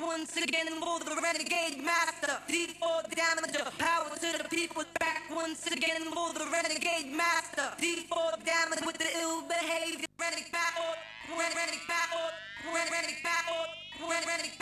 once again for the renegade master. D4 damager, power to the people. Back once again for the renegade master. D4 damage with the ill behavior. Renegade battle, renegade battle, renegade battle, renegade